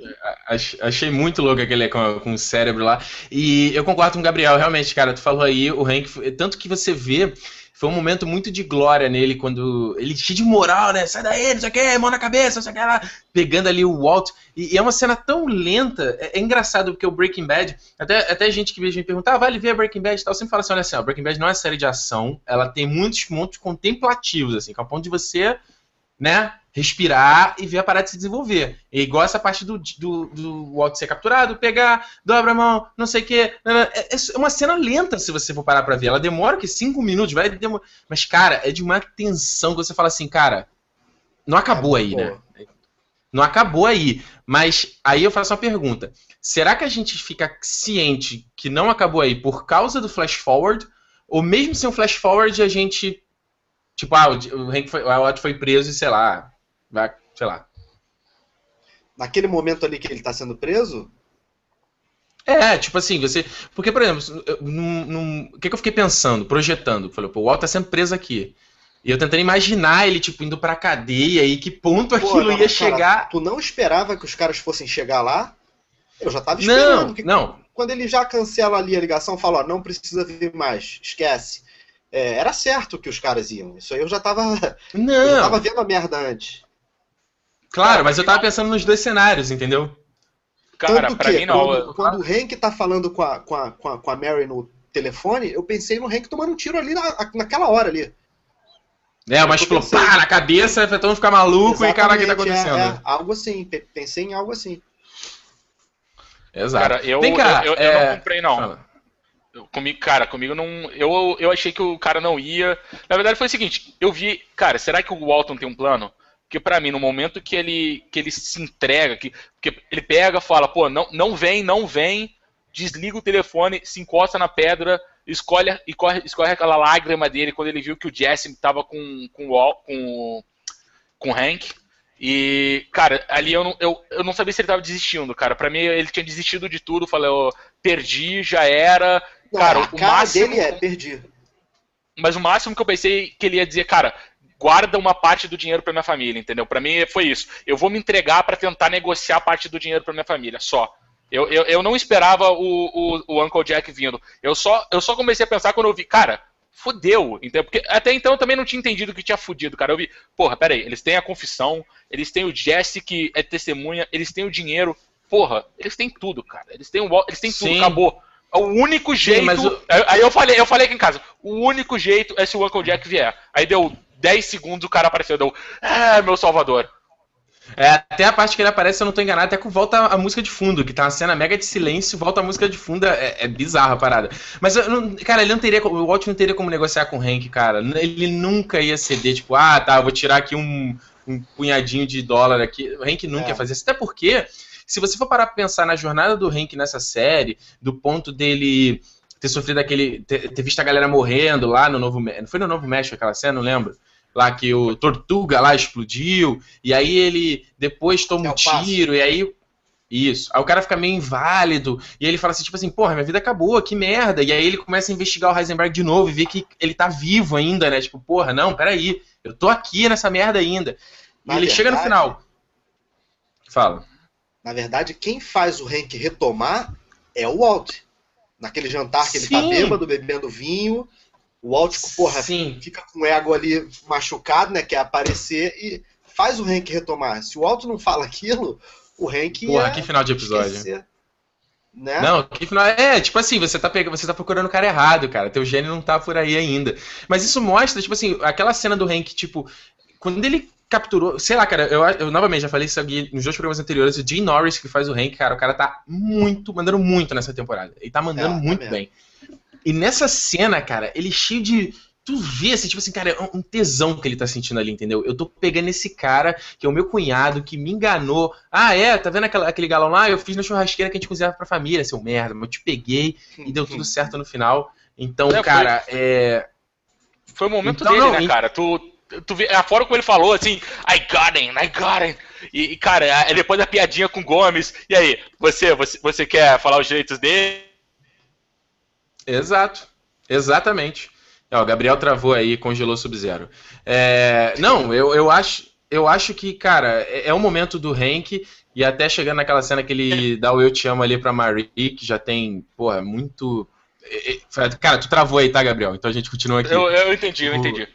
Achei muito louco aquele com, com o cérebro lá. E eu concordo com o Gabriel, realmente, cara, tu falou aí, o Hank, tanto que você vê foi um momento muito de glória nele, quando ele cheio de moral, né? Sai daí, não sei o que, mão na cabeça, não sei o que lá, pegando ali o Walt. E, e, é uma cena tão lenta, é, é, engraçado, porque o Breaking Bad, até, até gente que me pergunta, ah, vale ver a Breaking Bad e tal, sempre fala assim, olha assim, ó, Breaking Bad não é série de ação, ela tem muitos pontos contemplativos, assim, que é o ponto de você, né, respirar e ver a parada se desenvolver. É igual essa parte do, do, do Walt ser capturado, pegar, dobra a mão, não sei o quê. É, é uma cena lenta se você for parar pra ver. Ela demora que cinco minutos, vai demorar. Mas, cara, é de uma tensão que você fala assim, cara, não acabou aí, né? Não acabou aí. Mas aí eu faço uma pergunta. Será que a gente fica ciente que não acabou aí por causa do flash forward? Ou mesmo sem o flash forward a gente. Tipo, ah, o Hank foi, o foi preso e sei lá, vai, sei lá. Naquele momento ali que ele está sendo preso? É, tipo assim, você. Porque, por exemplo, num, num... o que, que eu fiquei pensando, projetando? Falei, pô, o Walt tá sendo preso aqui. E eu tentando imaginar ele, tipo, indo pra cadeia e que ponto pô, aquilo não, ia cara, chegar. Tu não esperava que os caras fossem chegar lá? Eu já tava esperando. Não, não. Quando ele já cancela ali a ligação, fala, ó, não precisa vir mais, esquece. É, era certo que os caras iam. Isso aí eu já tava. Não. <laughs> Eu já tava vendo a merda antes. Claro, mas eu tava pensando nos dois cenários, entendeu? Cara, Tanto pra que, mim não. Quando, quando o Hank tá falando com a, com, a, com, a, com a Mary no telefone, eu pensei no Hank tomando um tiro ali na, naquela hora ali. É, mas tipo, pá, na cabeça, mundo ficar maluco Exatamente, e cara, o que tá acontecendo? É, é, algo assim, pensei em algo assim. Exato. Cara, eu, Vem cá, eu, eu, é... eu não comprei, não. Fala. Comigo, cara, comigo não. Eu, eu achei que o cara não ia. Na verdade foi o seguinte, eu vi, cara, será que o Walton tem um plano? Porque para mim, no momento que ele, que ele se entrega, que, que ele pega, fala, pô, não, não vem, não vem, desliga o telefone, se encosta na pedra, escolhe, e corre, escorre aquela lágrima dele quando ele viu que o Jesse tava com, com, com, com o Hank. E, cara, ali eu não, eu, eu não sabia se ele tava desistindo, cara. Pra mim, ele tinha desistido de tudo. Falei, eu perdi, já era. Não, cara, o máximo. dele é, perdi. Mas o máximo que eu pensei que ele ia dizer, cara, guarda uma parte do dinheiro para minha família, entendeu? Para mim foi isso. Eu vou me entregar para tentar negociar parte do dinheiro para minha família, só. Eu, eu, eu não esperava o, o, o, Uncle Jack vindo. Eu só, eu só comecei a pensar quando eu vi, cara, fodeu. Entendeu? Porque até então eu também não tinha entendido que tinha fudido, cara. Eu vi, porra, peraí, eles têm a confissão, eles têm o Jesse que é testemunha, eles têm o dinheiro. Porra, eles têm tudo, cara. Eles têm, o, eles têm tudo, acabou. O único jeito. Sim, o... Aí eu falei, eu falei aqui em casa, o único jeito é se o Uncle Jack vier. Aí deu 10 segundos o cara apareceu, deu. É, meu salvador. É, até a parte que ele aparece, se eu não tô enganado, até que volta a música de fundo, que tá uma cena mega de silêncio, volta a música de fundo, é, é bizarra a parada. Mas, não, cara, ele não teria, o Walt não teria como negociar com o Hank, cara. Ele nunca ia ceder, tipo, ah, tá, vou tirar aqui um, um punhadinho de dólar aqui. O Hank nunca é. ia fazer isso, até porque, se você for parar pra pensar na jornada do Hank nessa série, do ponto dele ter sofrido aquele, ter, ter visto a galera morrendo lá no Novo México, não foi no Novo México aquela cena, não lembro? Lá que o Tortuga lá explodiu, e aí ele depois toma é um tiro, e aí. Isso. Aí o cara fica meio inválido, e ele fala assim, tipo assim, porra, minha vida acabou, que merda. E aí ele começa a investigar o Heisenberg de novo e vê que ele tá vivo ainda, né? Tipo, porra, não, peraí, eu tô aqui nessa merda ainda. E ele verdade, chega no final. Fala. Na verdade, quem faz o Hank retomar é o Walt. Naquele jantar que ele tá Sim. tá bêbado, bebendo vinho, o Áltico, porra, Sim. fica com o ego ali machucado, né? Quer aparecer e faz o Hank retomar. Se o Alto não fala aquilo, o Hank. Porra, que final de episódio. Esquecer, né? Não, que final. É, tipo assim, você tá, pegando, você tá procurando o cara errado, cara. Teu gênio não tá por aí ainda. Mas isso mostra, tipo assim, aquela cena do Hank, tipo, quando ele capturou. Sei lá, cara, eu, eu novamente já falei isso aqui nos dois programas anteriores. O Jim Norris, que faz o Hank, cara, o cara tá muito, mandando muito nessa temporada. Ele tá mandando é, muito tá bem. E nessa cena, cara, ele cheio de. Tu vê, assim, tipo assim, cara, é um tesão que ele tá sentindo ali, entendeu? Eu tô pegando esse cara, que é o meu cunhado, que me enganou. Ah, é? Tá vendo aquela, aquele galão lá? Eu fiz na churrasqueira que a gente cozinhava pra família, seu merda. Mas eu te peguei e deu tudo certo no final. Então, é, cara, foi... é. Foi o momento então, dele, não, né, cara? Tu, tu vê, a forma como ele falou, assim, I got him, I got him. E, cara, depois da piadinha com Gomes, e aí, você, você, você quer falar os direitos dele? Exato. Exatamente. Ó, o Gabriel travou aí, congelou Sub-Zero. É, não, eu, eu, acho, eu acho que, cara, é, é um momento do Hank e até chegando naquela cena que ele dá o Eu Te Amo ali pra Marie, que já tem, porra, muito. Cara, tu travou aí, tá, Gabriel? Então a gente continua aqui. Eu, eu entendi, eu entendi.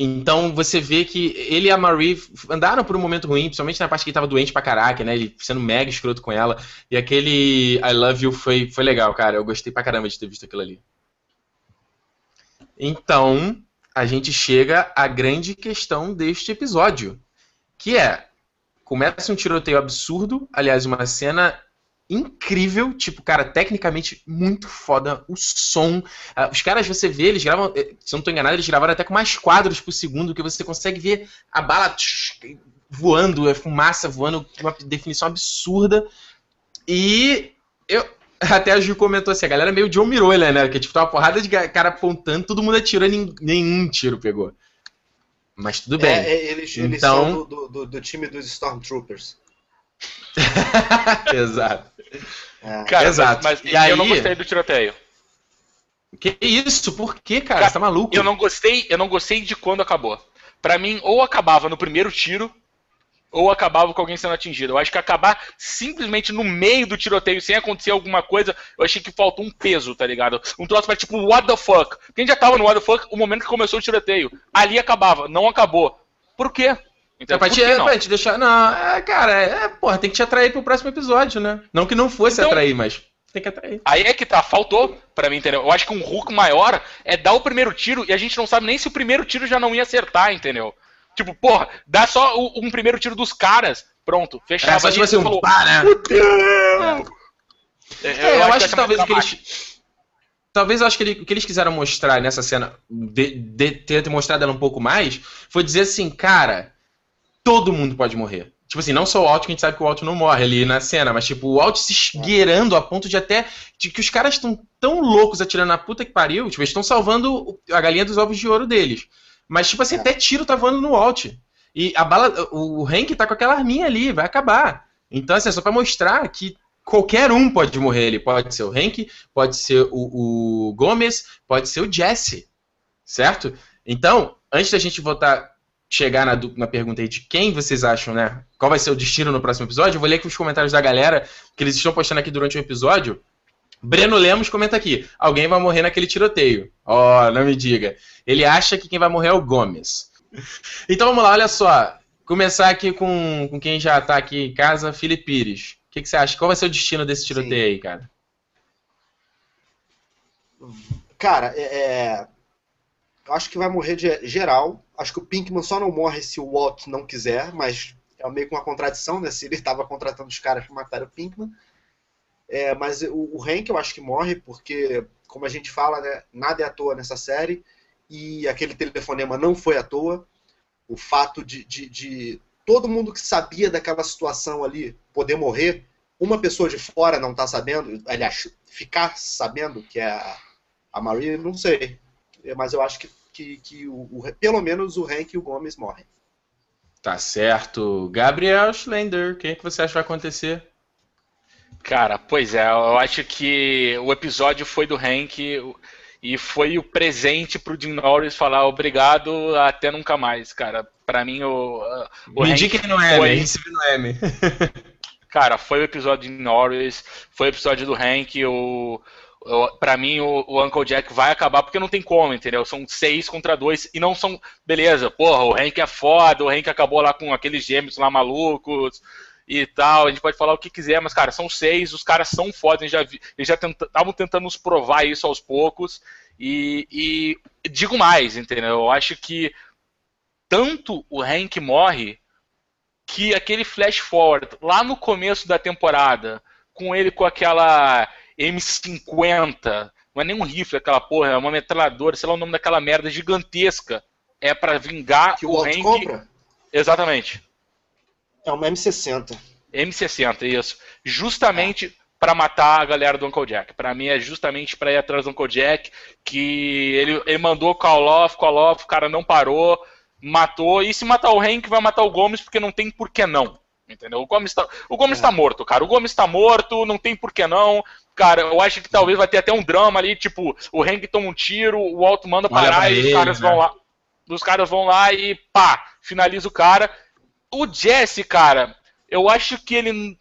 Então você vê que ele e a Marie andaram por um momento ruim, principalmente na parte que ele tava doente pra caraca, né? Ele sendo mega escroto com ela. E aquele I Love You foi, foi legal, cara. Eu gostei pra caramba de ter visto aquilo ali. Então, a gente chega à grande questão deste episódio. Que é, começa um tiroteio absurdo, aliás, uma cena incrível, tipo, cara, tecnicamente muito foda, o som. Uh, os caras, você vê, eles gravam, eh, se eu não tô enganado, eles gravaram até com mais quadros por segundo, que você consegue ver a bala voando, a fumaça voando, uma definição absurda. E eu. <laughs> Até a Ju comentou assim, a galera meio John Mirola, né? Que tipo, tá uma porrada de cara apontando, todo mundo atirando nenhum tiro pegou. Mas tudo bem. É, é eles, então... eles são do, do, do time dos Stormtroopers. <laughs> Exato. É. Cara, Exato. Mas, mas e aí... eu não gostei do tiroteio. Que isso? Por que, cara? cara? Você tá maluco? Eu não gostei, eu não gostei de quando acabou. Para mim, ou acabava no primeiro tiro, ou acabava com alguém sendo atingido. Eu acho que acabar simplesmente no meio do tiroteio, sem acontecer alguma coisa, eu achei que faltou um peso, tá ligado? Um troço para tipo, what the fuck? Quem já tava no what the fuck, o momento que começou o tiroteio. Ali acabava, não acabou. Por quê? Então, é pra, te, não? pra te deixar. Não, é, cara, é, porra, tem que te atrair pro próximo episódio, né? Não que não fosse então, atrair, mas tem que atrair. Aí é que tá, faltou pra mim, entendeu? Eu acho que um Hulk maior é dar o primeiro tiro e a gente não sabe nem se o primeiro tiro já não ia acertar, entendeu? Tipo, porra, dá só o, um primeiro tiro dos caras, pronto, fechava. É, só tipo assim, um falou, pá, né? É, eu, eu, acho, acho que, que talvez o que eles. Talvez eu acho que ele, o que eles quiseram mostrar nessa cena, de, de ter demonstrado ela um pouco mais, foi dizer assim, cara, todo mundo pode morrer. Tipo assim, não só o Alt, que a gente sabe que o Alt não morre ali na cena, mas tipo, o Alt se esgueirando a ponto de até. de que os caras estão tão loucos atirando na puta que pariu, tipo, eles estão salvando a galinha dos ovos de ouro deles. Mas, tipo assim, até tiro tá voando no Alt. E a bala. O Hank tá com aquela arminha ali, vai acabar. Então, assim, é só pra mostrar que qualquer um pode morrer. Ele pode ser o Hank, pode ser o, o Gomes, pode ser o Jesse. Certo? Então, antes da gente voltar chegar na, na pergunta aí de quem vocês acham, né? Qual vai ser o destino no próximo episódio? Eu vou ler aqui os comentários da galera que eles estão postando aqui durante o episódio. Breno Lemos comenta aqui: alguém vai morrer naquele tiroteio. Ó, oh, não me diga. Ele acha que quem vai morrer é o Gomes. <laughs> Então vamos lá, olha só. Começar aqui com, com quem já tá aqui em casa, Felipe Pires. O que, que, você acha? Qual vai ser o destino desse tiroteio Sim. aí, cara? Cara, é, é acho que vai morrer de geral. Acho que o Pinkman só não morre se o Walt não quiser, mas é meio que uma contradição, né? Se ele estava contratando os caras para matar o Pinkman. É, mas o, o Hank eu acho que morre, porque, como a gente fala, né, nada é à toa nessa série. E aquele telefonema não foi à toa. O fato de, de, de todo mundo que sabia daquela situação ali poder morrer, uma pessoa de fora não tá sabendo, aliás, ficar sabendo que é a, a Maria, não sei. Mas eu acho que que, que o, o, pelo menos o Hank e o Gomes morrem. Tá certo. Gabriel Schlender, quem é que você acha que vai acontecer? Cara, pois é, eu acho que o episódio foi do Hank e foi o presente pro Jim Norris falar obrigado até nunca mais, cara. Para mim o, o Me indique no M, foi... no M. cara, foi o episódio de Norris, foi o episódio do Hank, o para mim o, o, Uncle Jack vai acabar porque não tem como, entendeu? São seis contra dois e não são. Beleza, porra, o Hank é foda, o Hank acabou lá com aqueles gêmeos lá malucos e tal. A gente pode falar o que quiser, mas, cara, são seis, os caras são foda, eles já, estavam tentando nos provar isso aos poucos. E, e digo mais, entendeu? Eu acho que tanto o Hank morre que aquele flash forward lá no começo da temporada, com ele com aquela M50, não é nem um rifle aquela porra, é uma metralhadora, sei lá o nome daquela merda gigantesca. É para vingar que o, o Hank. compra? Exatamente. É uma M60. M60, isso. Justamente é. para matar a galera do Uncle Jack. Para mim é justamente para ir atrás do Uncle Jack, que ele, ele mandou call off, call off, o cara não parou, matou. E se matar o Hank, vai matar o Gomes, porque não tem por que não. Entendeu? O Gomes está o Gomes é. tá morto, cara. O Gomes está morto, não tem por que não. Cara, eu acho que talvez vai ter até um drama ali, tipo, o Hank toma um tiro, o Alto manda parar e os caras né? vão lá. Os caras vão lá e pá, finaliza o cara. O Jesse, cara, eu acho que ele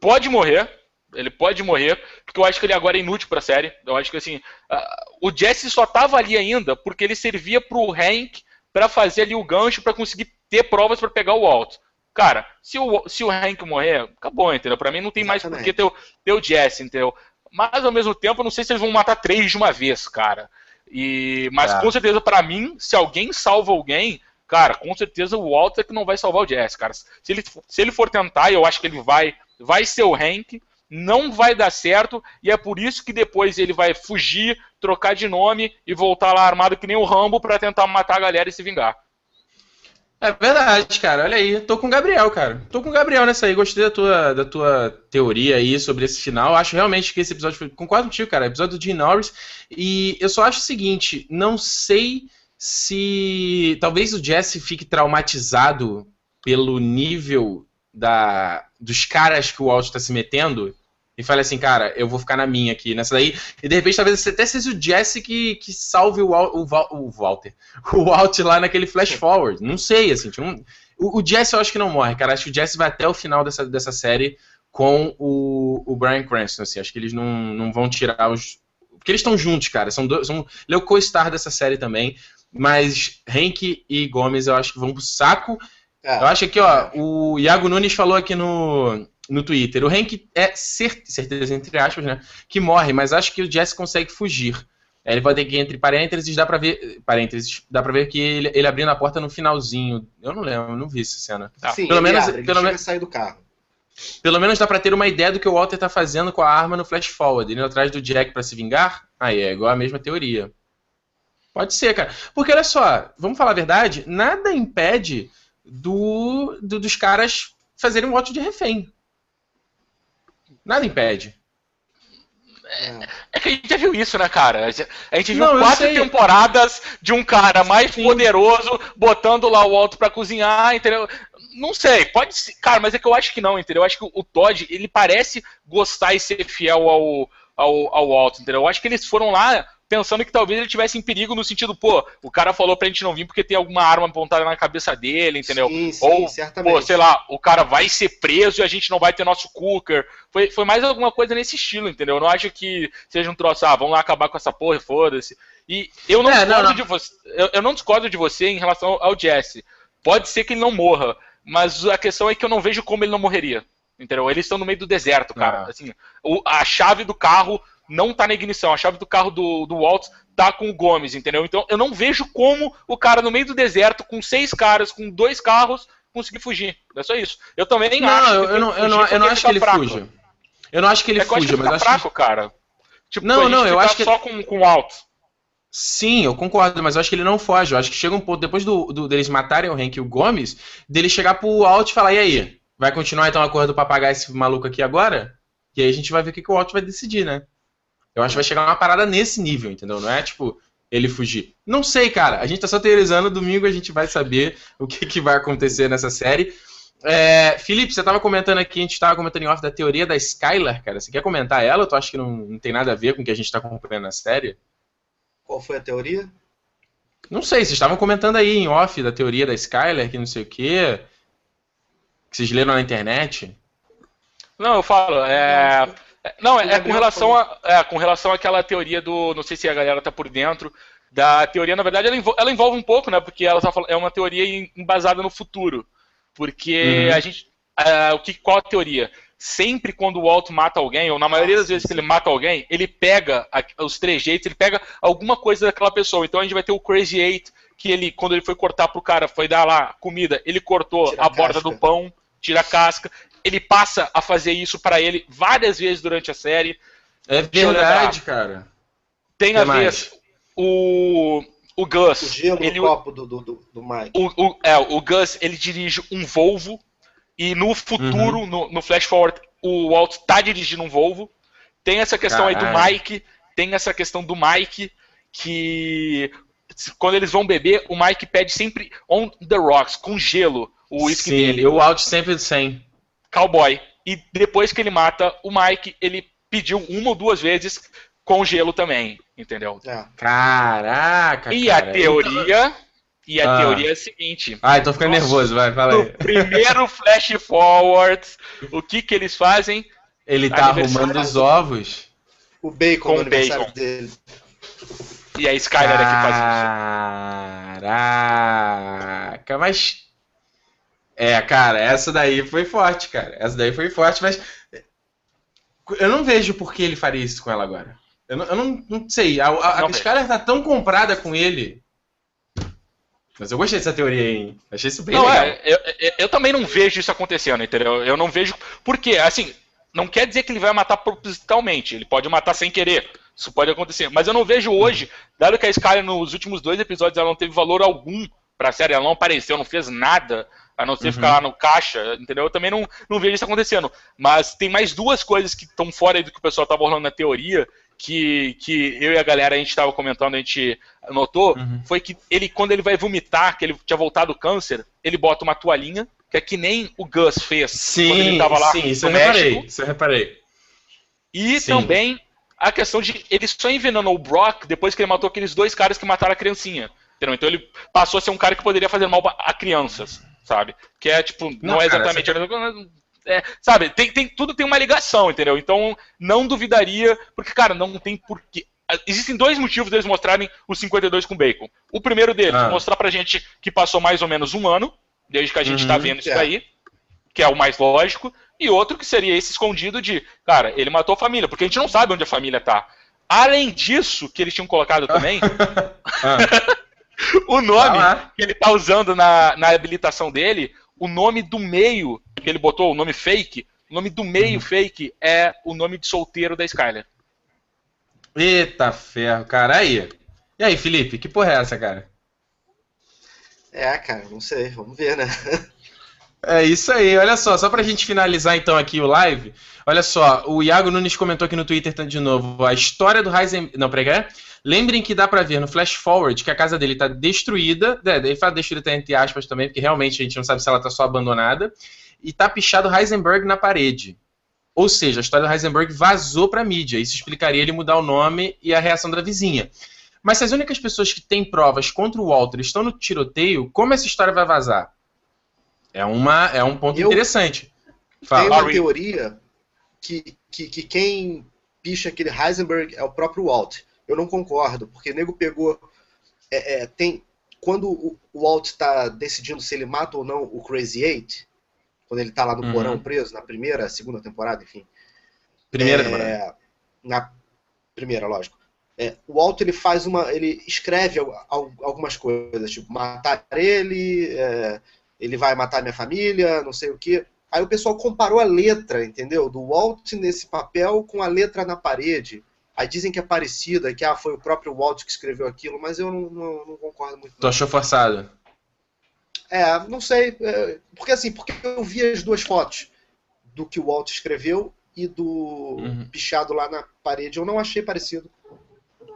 pode morrer. Ele pode morrer, porque eu acho que ele agora é inútil pra série. Eu acho que assim. Uh, o Jesse só tava ali ainda porque ele servia pro Hank para fazer ali o gancho para conseguir ter provas para pegar o alto. Cara, se o, se o Hank morrer, acabou, entendeu? Pra mim não tem Exatamente. mais por que ter, ter o Jesse, entendeu? Mas ao mesmo tempo, eu não sei se eles vão matar três de uma vez, cara. E, mas é. com certeza, para mim, se alguém salva alguém, cara, com certeza o Walter que não vai salvar o Jesse, cara. Se ele, se ele for tentar, eu acho que ele vai, vai ser o Hank, não vai dar certo, e é por isso que depois ele vai fugir, trocar de nome e voltar lá armado que nem o Rambo para tentar matar a galera e se vingar. É verdade, cara. Olha aí. Tô com o Gabriel, cara. Tô com o Gabriel nessa aí. Gostei da tua, da tua teoria aí sobre esse final. Acho realmente que esse episódio foi. Concordo contigo, cara. Episódio do Dean Norris. E eu só acho o seguinte: não sei se. Talvez o Jesse fique traumatizado pelo nível da, dos caras que o Walt está se metendo e fale assim, cara, eu vou ficar na minha aqui, nessa daí. E de repente talvez até seja o Jesse que, que salve o, o, o Walter. <laughs> O Walt lá naquele flash forward. Não sei, assim. Não, o, o Jesse eu acho que não morre, cara. Acho que o Jesse vai até o final dessa, dessa série com o, o Brian Cranston, assim. Acho que eles não, não vão tirar os. Porque eles estão juntos, cara. São dois, são, ele é o co-star dessa série também. Mas Hank e Gomes eu acho que vão pro saco. É, eu acho que, ó, o Iago Nunes falou aqui no, no Twitter. O Hank é certeza, entre aspas, né? Que morre, mas acho que o Jesse consegue fugir. Ele vai ter que, entre parênteses, dá pra ver. Parênteses, dá pra ver que ele, ele abrindo a porta no finalzinho. Eu não lembro, eu não vi essa cena. Ah, Sim, pelo menos, abre, pelo menos sair do carro. Pelo menos dá pra ter uma ideia do que o Walter tá fazendo com a arma no flash forward, indo atrás do Jack para se vingar. Aí é igual a mesma teoria. Pode ser, cara. Porque olha só, vamos falar a verdade, nada impede do, do dos caras fazerem um voto de refém. Nada impede. É, é, que a gente já viu isso, né, cara? A gente viu não, quatro temporadas de um cara mais Sim. poderoso botando lá o alto para cozinhar, entendeu? Não sei, pode ser. Cara, mas é que eu acho que não, entendeu? Eu acho que o Todd, ele parece gostar e ser fiel ao, ao, ao alto, entendeu? Eu acho que eles foram lá pensando que talvez ele tivesse em perigo no sentido, pô, o cara falou pra gente não vir porque tem alguma arma apontada na cabeça dele, entendeu? Sim, sim, Ou, certamente. pô, sei lá, o cara vai ser preso e a gente não vai ter nosso cooker. Foi, foi mais alguma coisa nesse estilo, entendeu? Eu não acho que seja um troço, ah, vamos lá acabar com essa porra, foda-se. E eu não, é, discordo não, não. de você. Eu, eu, não discordo de você em relação ao Jesse. Pode ser que ele não morra, mas a questão é que eu não vejo como ele não morreria. Entendeu? Eles estão no meio do deserto, cara. Ah. Assim, o, a chave do carro não tá na ignição. A chave do carro do, do Walt tá com o Gomes, entendeu? Então eu não vejo como o cara no meio do deserto, com seis caras, com dois carros, conseguir fugir. É só isso. Eu também nem não, acho. Eu, não, eu não, eu não acho que ele tá fuja. Eu não acho que ele é fuja, mas tá acho fraco, que... cara. Tipo, não, não, eu acho que só com, com o Alto. Sim, eu concordo, mas eu acho que ele não foge. Eu acho que chega um ponto, depois do, do deles matarem o Hank e o Gomes, dele chegar pro Alt e falar, e aí? Vai continuar então a corrida pra pagar esse maluco aqui agora? E aí a gente vai ver o que, que o Alt vai decidir, né? Eu acho que vai chegar uma parada nesse nível, entendeu? Não é tipo ele fugir. Não sei, cara. A gente tá só teorizando. Domingo a gente vai saber <laughs> o que, que vai acontecer nessa série. É, Felipe, você tava comentando aqui, a gente tava comentando em off da teoria da Skylar, cara. Você quer comentar ela ou tu acha que não, não tem nada a ver com o que a gente tá acompanhando na série? Qual foi a teoria? Não sei, vocês estavam comentando aí em off da teoria da Skylar, que não sei o quê. Que vocês leram na internet. Não, eu falo, é. Não, é, é com relação a, é, com relação àquela teoria do. Não sei se a galera tá por dentro. Da teoria, na verdade, ela envolve, ela envolve um pouco, né? Porque ela tá, é uma teoria embasada no futuro. Porque uhum. a gente. o que, qual a teoria? Sempre quando o Walt mata alguém, ou na maioria das vezes que ele mata alguém, ele pega a, os trejeitos, ele pega alguma coisa daquela pessoa. Então a gente vai ter o Crazy Eight, que ele, quando ele foi cortar pro cara, foi dar lá comida, ele cortou tira a, a borda do pão, tira a casca ele passa a fazer isso para ele várias vezes durante a série. É verdade, cara. Tem que a mais? ver o, o Gus. O gelo ele, no copo do, do, do Mike. O, o, é, o Gus ele dirige um Volvo e no futuro, uhum. no, no Flash Forward, o Walt tá dirigindo um Volvo. Tem essa questão Caralho. aí do Mike, tem essa questão do Mike que quando eles vão beber, o Mike pede sempre on the rocks, com gelo, o uísque dele. E o Walt sempre sem cowboy. E depois que ele mata o Mike, ele pediu uma ou duas vezes com gelo também, entendeu? É. Caraca, E cara. a teoria... E a ah. teoria é a seguinte. Ai, tô ficando nervoso, vai, fala aí. No primeiro flash forward, o que que eles fazem? Ele tá arrumando os ovos. O bacon com o bacon. dele. E a Skyler aqui faz isso. Caraca, mas. É, cara, essa daí foi forte, cara. Essa daí foi forte, mas. Eu não vejo por que ele faria isso com ela agora. Eu não, eu não, não sei. A, a, não a Skyler tá tão comprada com ele. Mas eu gostei dessa teoria aí. Achei isso bem não, legal. É, eu, eu, eu, também não vejo isso acontecendo, entendeu? Eu não vejo. Porque, assim, não quer dizer que ele vai matar propositalmente. Ele pode matar sem querer. Isso pode acontecer. Mas eu não vejo hoje, dado que a Skyler nos últimos dois episódios ela não teve valor algum pra série, ela não apareceu, não fez nada, a não ser uhum. ficar lá no caixa, entendeu? Eu também não, não vejo isso acontecendo. Mas tem mais duas coisas que estão fora do que o pessoal tava rolando na teoria, que, que eu e a galera a gente estava comentando, a gente notou, uhum. foi que ele, quando ele vai vomitar, que ele tinha voltado do câncer, ele bota uma toalhinha, que é que nem o Gus fez sim, quando ele tava lá sim, isso eu reparei, isso eu reparei. E sim. também a questão de ele só envenenou o Brock depois que ele matou aqueles dois caras que mataram a criancinha. Entendeu? Então ele passou a ser um cara que poderia fazer mal a crianças, sabe? Que é tipo, não, não é exatamente. Cara, é, sabe, tem, tem, tudo tem uma ligação, entendeu? Então, não duvidaria, porque, cara, não tem porquê. Existem dois motivos deles mostrarem os 52 com bacon. O primeiro deles, ah. mostrar pra gente que passou mais ou menos um ano, desde que a gente tá uhum, tá vendo isso é. daí, que é o mais lógico. E outro que seria esse escondido de, cara, ele matou a família, porque a gente não sabe onde a família tá. Além disso, que eles tinham colocado <laughs> também, ah. <laughs> o nome que ele tá usando na, na habilitação dele, o nome do meio que ele botou, o nome fake, o nome do meio uhum. fake é o nome de solteiro da Skyler. Eita ferro, cara. Aí. E aí, Felipe, que porra é essa, cara? É, cara, não sei, vamos ver, né? <laughs> É isso aí, olha só, só pra gente finalizar então aqui o live, olha só, o Iago Nunes comentou aqui no Twitter de novo, a história do Heisenberg, não, peraí, lembrem que dá pra ver no flash forward que a casa dele tá destruída, é, ele fala destruída entre aspas também, porque realmente a gente não sabe se ela tá só abandonada, e tá pichado Heisenberg na parede. Ou seja, a história do Heisenberg vazou para a mídia. Isso explicaria ele mudar o nome e a reação da vizinha. Mas se as únicas pessoas que têm provas contra o Walter estão no tiroteio, como essa história vai vazar? É, uma, é um ponto Eu interessante. Fala. Tem uma teoria que, que, que quem picha aquele Heisenberg é o próprio Walt. Eu não concordo, porque o nego pegou. É, é, tem, quando o Walt está decidindo se ele mata ou não o Crazy Eight, quando ele tá lá no uhum. porão preso, na primeira, segunda temporada, enfim. Primeira é, temporada. Na primeira, lógico. É, o Walt ele faz uma. ele escreve algumas coisas, tipo, matar ele, é, ele vai matar minha família, não sei o quê. Aí o pessoal comparou a letra, entendeu? Do Walt nesse papel com a letra na parede. Aí dizem que é parecida, que ah, foi o próprio Walt que escreveu aquilo, mas eu não, não, não concordo muito. Tu achou forçado? É, não sei. É, porque assim, porque eu vi as duas fotos do que o Walt escreveu e do uhum. pichado lá na parede. Eu não achei parecido.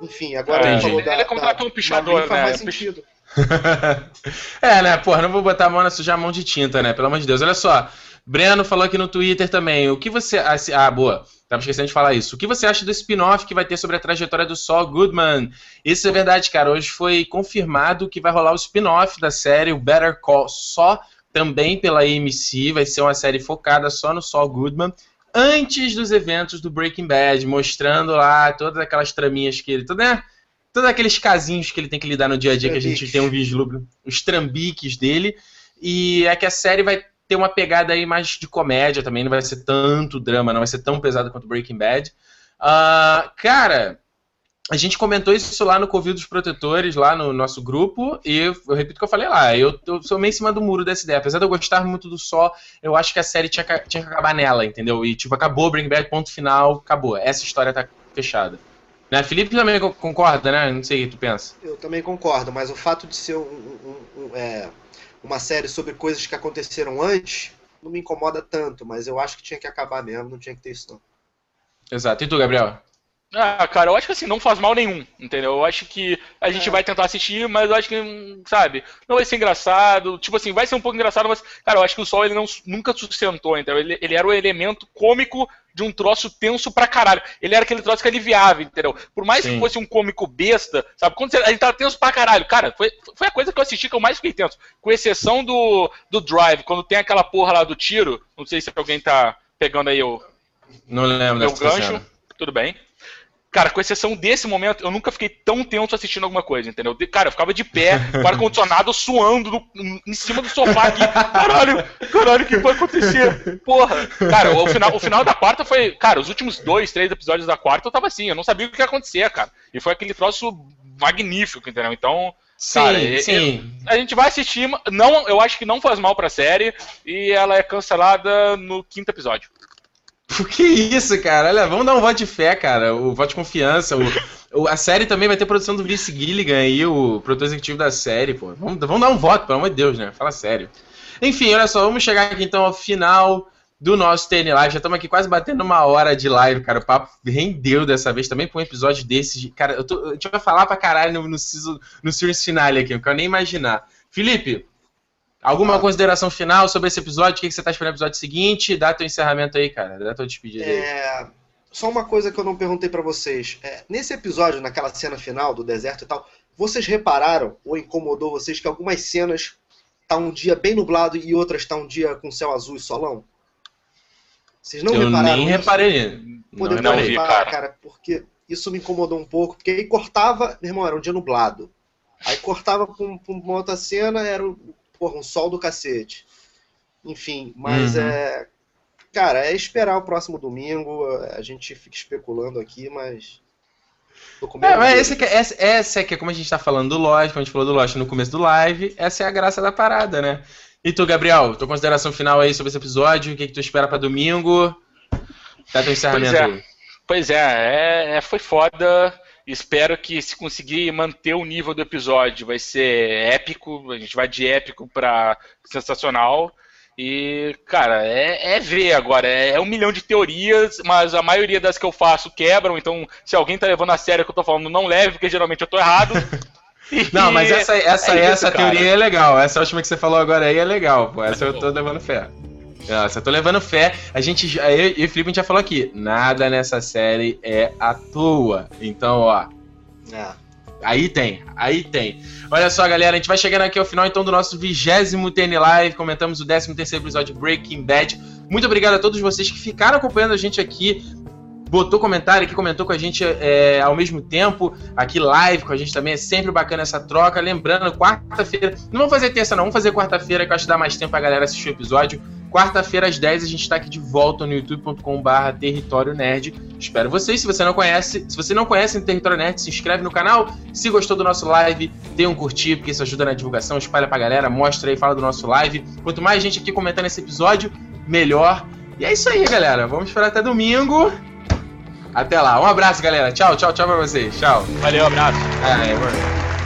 Enfim, agora é, ele falou da. Ele é contratou um pichador, né? Faz mais sentido. <laughs> é, né, porra, não vou botar a mão na sujar a mão de tinta, né? Pelo amor de Deus. Olha só. Breno falou aqui no Twitter também. O que você. Ah, boa. Tava esquecendo de falar isso. O que você acha do spin-off que vai ter sobre a trajetória do Saul Goodman? Isso é verdade, cara. Hoje foi confirmado que vai rolar o spin-off da série, o Better Call Saul, também pela AMC. Vai ser uma série focada só no Saul Goodman. Antes dos eventos do Breaking Bad, mostrando lá todas aquelas traminhas que ele. Né? Todos aqueles casinhos que ele tem que lidar no dia a dia, que a gente tem um vislumbre, os trambiques dele. E é que a série vai ter uma pegada aí mais de comédia também, não vai ser tanto drama, não vai ser tão pesado quanto Breaking Bad. Uh, cara, a gente comentou isso lá no Covil dos Protetores, lá no nosso grupo, e eu, repito o que eu falei lá, eu, eu, sou meio em cima do muro dessa ideia. Apesar de eu gostar muito do Só, eu acho que a série tinha, tinha que acabar nela, entendeu? E tipo, acabou Breaking Bad, ponto final, acabou. Essa história tá fechada. Né? Felipe também concorda, né? Não sei o que tu pensa. Eu também concordo, mas o fato de ser um, um, um é uma série sobre coisas que aconteceram antes, não me incomoda tanto, mas eu acho que tinha que acabar mesmo, não tinha que ter isso não. Exato. E tu, Gabriel? Ah, cara, eu acho que assim, não faz mal nenhum, entendeu? Eu acho que a gente é. vai tentar assistir, mas eu acho que, sabe, não vai ser engraçado. Tipo assim, vai ser um pouco engraçado, mas, cara, eu acho que o Sol ele não, nunca sustentou, entendeu? Ele, ele era o elemento cômico de um troço tenso pra caralho. Ele era aquele troço que aliviava, entendeu? Por mais Sim. que fosse um cômico besta, sabe? Quando você, ele tava tenso pra caralho, cara, foi, foi a coisa que eu assisti que eu mais fiquei tenso. Com exceção do, do Drive, quando tem aquela porra lá do tiro, não sei se alguém tá pegando aí o Não lembro Meu gancho, cena. tudo bem. Cara, com exceção desse momento, eu nunca fiquei tão tenso assistindo alguma coisa, entendeu? Cara, eu ficava de pé, com ar-condicionado suando no, em cima do sofá aqui. Caralho, caralho, o que vai acontecer? Porra. Cara, o final, o final da quarta foi. Cara, os últimos dois, três episódios da quarta eu tava assim, eu não sabia o que ia acontecer, cara. E foi aquele troço magnífico, entendeu? Então. Sim, cara, sim. a gente vai assistir. Não, eu acho que não faz mal pra série. E ela é cancelada no quinto episódio. <laughs> Que isso, cara? Olha, vamos dar um voto de fé, cara. O voto de confiança. O, o, a série também vai ter produção do Vince Gilligan aí, o produtor executivo da série, pô. Vamos, vamos dar um voto, pelo amor de Deus, né? Fala sério. Enfim, olha só, vamos chegar aqui então ao final do nosso TN Live. Já estamos aqui quase batendo uma hora de live, cara. O papo rendeu dessa vez também com um episódio desses. Cara, eu, tô, eu tinha que falar pra caralho no, no, no, no Series Finale aqui, não quero nem imaginar. Felipe, Alguma consideração final sobre esse episódio? O que você está esperando no episódio seguinte? Dá teu encerramento aí, cara. Dá tua despedida aí. É... Só uma coisa que eu não perguntei para vocês. É, nesse episódio, naquela cena final do deserto e tal, vocês repararam ou incomodou vocês que algumas cenas tá um dia bem nublado e outras tá um dia com céu azul e solão? Vocês não eu repararam? Nem isso? reparei. Pô, não, não reparar, cara. cara, porque isso me incomodou um pouco, porque aí cortava, meu irmão, era um dia nublado. Aí cortava pra, uma outra cena, era porra, um sol do cacete. Enfim, mas uhum. é. Cara, é esperar o próximo domingo. A gente fica especulando aqui, mas. É, mas essa, é, essa, essa é que é como a gente tá falando do Lost, como a gente falou do Lost no começo do live, essa é a graça da parada, né? E tu, Gabriel, tua consideração final aí sobre esse episódio, o que, que tu espera para domingo? Dá teu encerramento pois é. Pois é, é, é, foi foda. Espero que se conseguir manter o nível do episódio, vai ser épico. A gente vai de épico para sensacional. E, cara, é, é ver agora. É, é, um milhão de teorias, mas a maioria das que eu faço quebram. Então, se alguém tá levando a sério o que eu tô falando, não leve, porque geralmente eu tô errado. <laughs> não, mas essa, essa, é essa isso, teoria é legal. Essa última que você falou agora aí é legal, pô. Essa eu tô levando fé. Nossa, eu tô levando fé. A gente, eu e o Felipe, a gente já falou aqui. Nada nessa série é à toa. Então, ó. É. Aí tem, aí tem. Olha só, galera, a gente vai chegando aqui ao final então do nosso vigésimo TN Live. Comentamos o 13 terceiro episódio de Breaking Bad. Muito obrigado a todos vocês que ficaram acompanhando a gente aqui botou comentário aqui, comentou com a gente é, ao mesmo tempo, aqui live com a gente também, é sempre bacana essa troca. Lembrando, quarta-feira, não vamos fazer terça não, vamos fazer quarta-feira que eu acho que dá mais tempo pra galera assistir o episódio. Quarta-feira às 10 a gente está aqui de volta no youtube.com/barra Território Nerd. Espero vocês. Se você não conhece, se você não conhece o Território Nerd, se inscreve no canal. Se gostou do nosso live, dê um curtir, porque isso ajuda na divulgação, espalha pra galera, mostra aí, fala do nosso live. Quanto mais gente aqui comentando esse episódio, melhor. E é isso aí, galera. Vamos esperar até domingo. Até lá. Um abraço, galera. Tchau, tchau, tchau pra vocês. Tchau. Valeu, abraço. É, é,